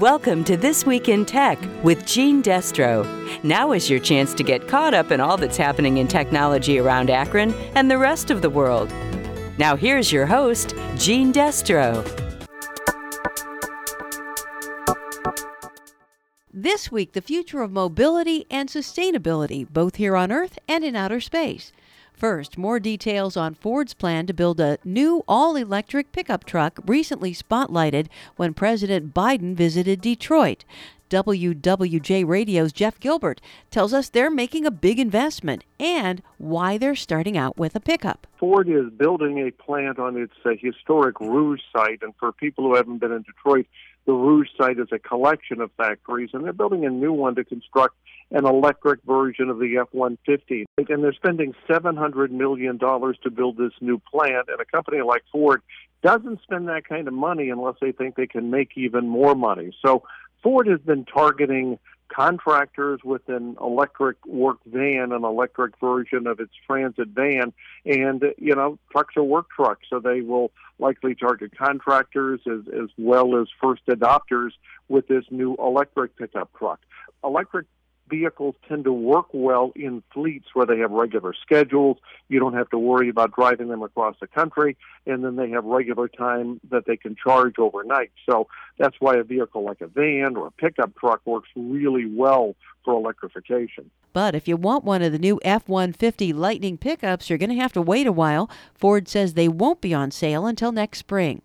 Welcome to This Week in Tech with Gene Destro. Now is your chance to get caught up in all that's happening in technology around Akron and the rest of the world. Now, here's your host, Gene Destro. This week, the future of mobility and sustainability, both here on Earth and in outer space. First, more details on Ford's plan to build a new all electric pickup truck recently spotlighted when President Biden visited Detroit. WWJ Radio's Jeff Gilbert tells us they're making a big investment and why they're starting out with a pickup. Ford is building a plant on its uh, historic Rouge site, and for people who haven't been in Detroit, the Rouge site is a collection of factories, and they're building a new one to construct an electric version of the F 150. And they're spending $700 million to build this new plant, and a company like Ford doesn't spend that kind of money unless they think they can make even more money. So Ford has been targeting contractors with an electric work van, an electric version of its transit van, and you know trucks are work trucks, so they will likely target contractors as as well as first adopters with this new electric pickup truck. Electric vehicles tend to work well in fleets where they have regular schedules. You don't have to worry about driving them across the country, and then they have regular time that they can charge overnight. So that's why a vehicle like a van or a pickup truck works really well for electrification. But if you want one of the new F 150 Lightning pickups, you're going to have to wait a while. Ford says they won't be on sale until next spring.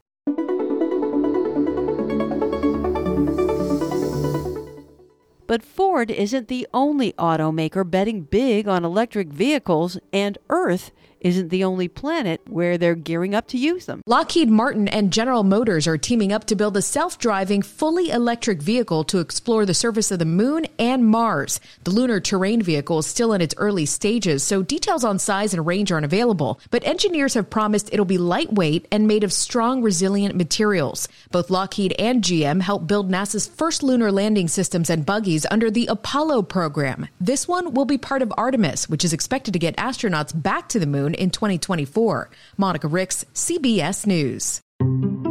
But Ford isn't the only automaker betting big on electric vehicles, and Earth isn't the only planet where they're gearing up to use them. Lockheed Martin and General Motors are teaming up to build a self driving, fully electric vehicle to explore the surface of the moon and Mars. The lunar terrain vehicle is still in its early stages, so details on size and range aren't available. But engineers have promised it'll be lightweight and made of strong, resilient materials. Both Lockheed and GM helped build NASA's first lunar landing systems and buggies under the Apollo program. This one will be part of Artemis, which is expected to get astronauts back to the moon in 2024. Monica Ricks, CBS News.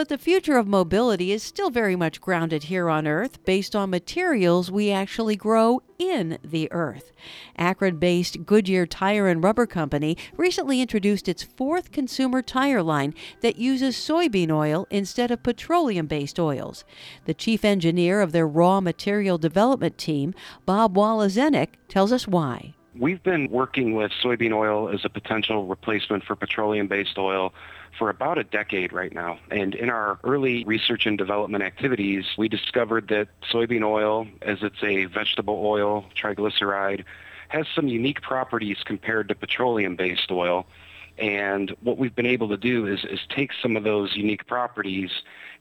But the future of mobility is still very much grounded here on Earth based on materials we actually grow in the Earth. Akron based Goodyear Tire and Rubber Company recently introduced its fourth consumer tire line that uses soybean oil instead of petroleum based oils. The chief engineer of their raw material development team, Bob Woloszynek, tells us why. We've been working with soybean oil as a potential replacement for petroleum based oil for about a decade right now. And in our early research and development activities, we discovered that soybean oil, as it's a vegetable oil, triglyceride, has some unique properties compared to petroleum based oil. And what we've been able to do is, is take some of those unique properties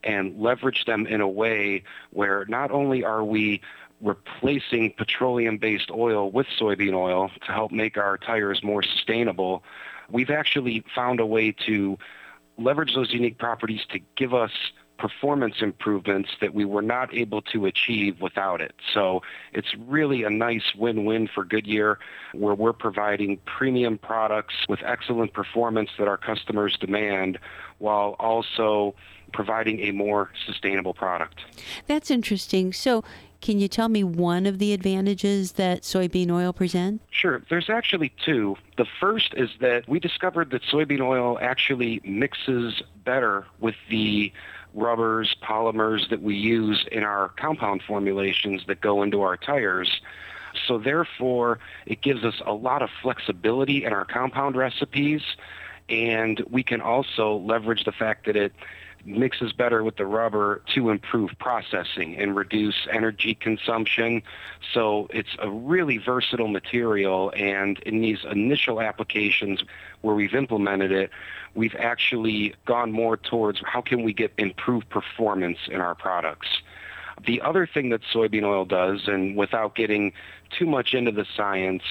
and leverage them in a way where not only are we replacing petroleum-based oil with soybean oil to help make our tires more sustainable, we've actually found a way to leverage those unique properties to give us performance improvements that we were not able to achieve without it. So it's really a nice win-win for Goodyear where we're providing premium products with excellent performance that our customers demand while also providing a more sustainable product. That's interesting. So can you tell me one of the advantages that soybean oil presents? Sure. There's actually two. The first is that we discovered that soybean oil actually mixes better with the rubbers, polymers that we use in our compound formulations that go into our tires. So therefore, it gives us a lot of flexibility in our compound recipes, and we can also leverage the fact that it mixes better with the rubber to improve processing and reduce energy consumption. So it's a really versatile material and in these initial applications where we've implemented it, we've actually gone more towards how can we get improved performance in our products. The other thing that soybean oil does, and without getting too much into the science,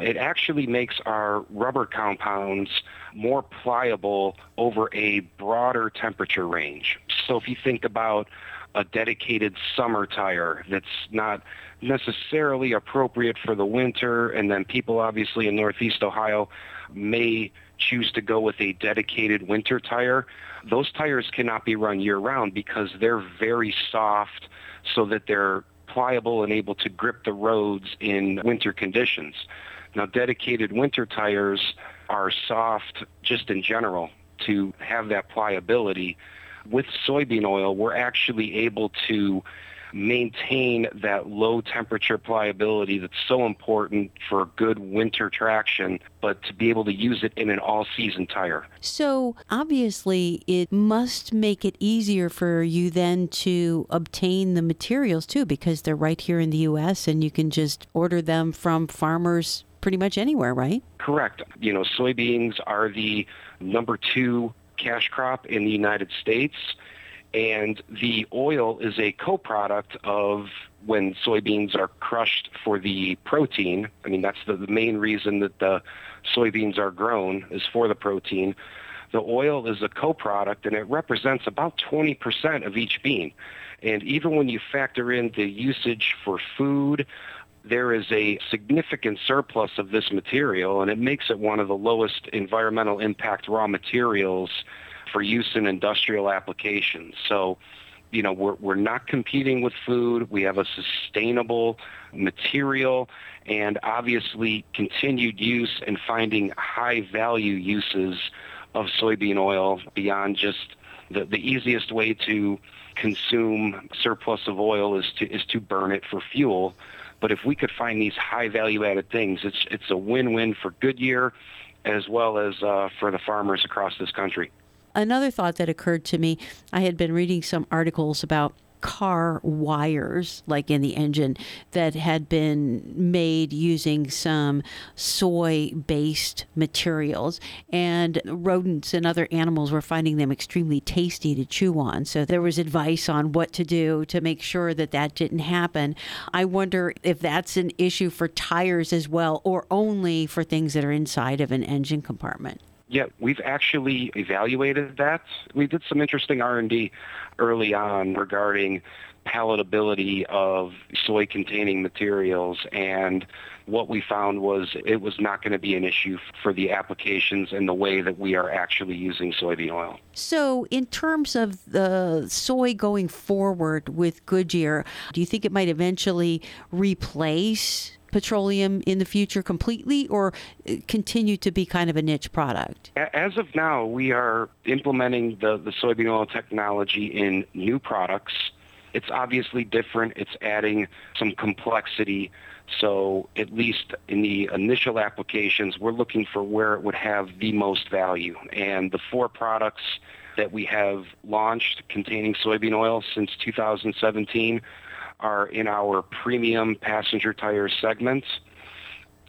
it actually makes our rubber compounds more pliable over a broader temperature range. So if you think about a dedicated summer tire that's not necessarily appropriate for the winter, and then people obviously in Northeast Ohio may choose to go with a dedicated winter tire, those tires cannot be run year round because they're very soft so that they're pliable and able to grip the roads in winter conditions. Now, dedicated winter tires are soft just in general to have that pliability. With soybean oil, we're actually able to maintain that low temperature pliability that's so important for good winter traction, but to be able to use it in an all season tire. So obviously, it must make it easier for you then to obtain the materials too, because they're right here in the U.S. and you can just order them from farmers pretty much anywhere, right? Correct. You know, soybeans are the number two cash crop in the United States. And the oil is a co-product of when soybeans are crushed for the protein. I mean, that's the, main reason that the soybeans are grown is for the protein. The oil is a co-product and it represents about 20% of each bean. And even when you factor in the usage for food, there is a significant surplus of this material and it makes it one of the lowest environmental impact raw materials for use in industrial applications. So, you know, we're, we're not competing with food. We have a sustainable material and obviously continued use and finding high value uses of soybean oil beyond just the, the easiest way to consume surplus of oil is to, is to burn it for fuel. But if we could find these high value added things, it's, it's a win-win for Goodyear as well as uh, for the farmers across this country. Another thought that occurred to me I had been reading some articles about car wires, like in the engine, that had been made using some soy based materials. And rodents and other animals were finding them extremely tasty to chew on. So there was advice on what to do to make sure that that didn't happen. I wonder if that's an issue for tires as well, or only for things that are inside of an engine compartment. Yeah, we've actually evaluated that. We did some interesting R&D early on regarding palatability of soy containing materials and what we found was it was not going to be an issue for the applications and the way that we are actually using soybean oil. So, in terms of the soy going forward with Goodyear, do you think it might eventually replace petroleum in the future completely or uh, continue to be kind of a niche product? As of now, we are implementing the, the soybean oil technology in new products. It's obviously different. It's adding some complexity. So at least in the initial applications, we're looking for where it would have the most value. And the four products that we have launched containing soybean oil since 2017 are in our premium passenger tire segments.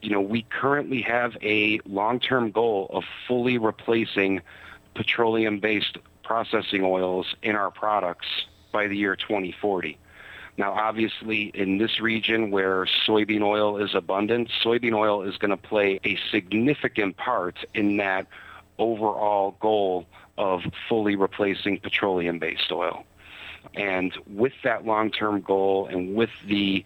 You know, we currently have a long-term goal of fully replacing petroleum-based processing oils in our products by the year 2040. Now, obviously, in this region where soybean oil is abundant, soybean oil is going to play a significant part in that overall goal of fully replacing petroleum-based oil. And with that long-term goal and with the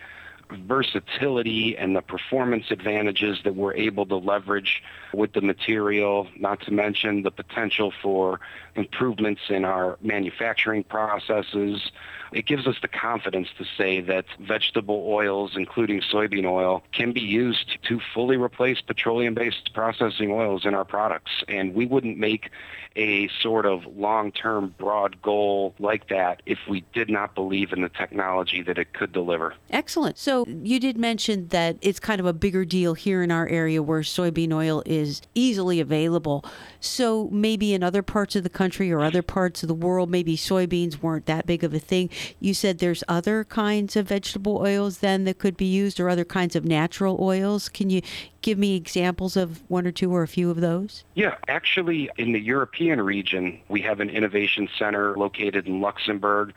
versatility and the performance advantages that we're able to leverage with the material, not to mention the potential for improvements in our manufacturing processes. It gives us the confidence to say that vegetable oils, including soybean oil, can be used to fully replace petroleum-based processing oils in our products. And we wouldn't make a sort of long-term broad goal like that if we did not believe in the technology that it could deliver. Excellent. So you did mention that it's kind of a bigger deal here in our area where soybean oil is easily available. So maybe in other parts of the country or other parts of the world, maybe soybeans weren't that big of a thing. You said there's other kinds of vegetable oils then that could be used or other kinds of natural oils. Can you give me examples of one or two or a few of those? Yeah, actually, in the European region, we have an innovation center located in Luxembourg.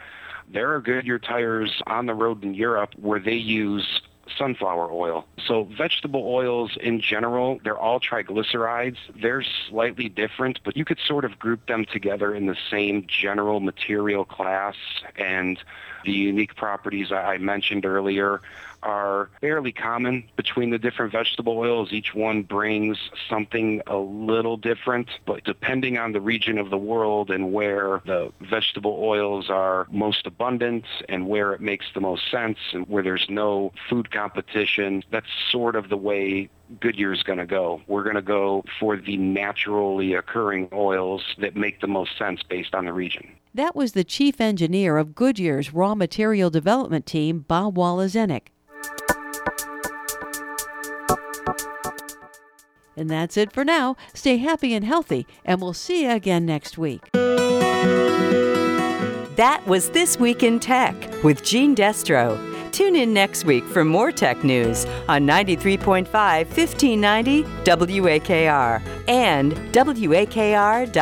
There are Goodyear tires on the road in Europe where they use sunflower oil. So vegetable oils in general, they're all triglycerides. They're slightly different, but you could sort of group them together in the same general material class and the unique properties I mentioned earlier are fairly common between the different vegetable oils. Each one brings something a little different, but depending on the region of the world and where the vegetable oils are most abundant and where it makes the most sense and where there's no food competition, that's sort of the way Goodyear is going to go. We're going to go for the naturally occurring oils that make the most sense based on the region. That was the chief engineer of Goodyear's raw material development team, Bob Woloszynek. And that's it for now. Stay happy and healthy, and we'll see you again next week. That was This Week in Tech with Gene Destro. Tune in next week for more tech news on 93.5 1590 WAKR and WAKR.net.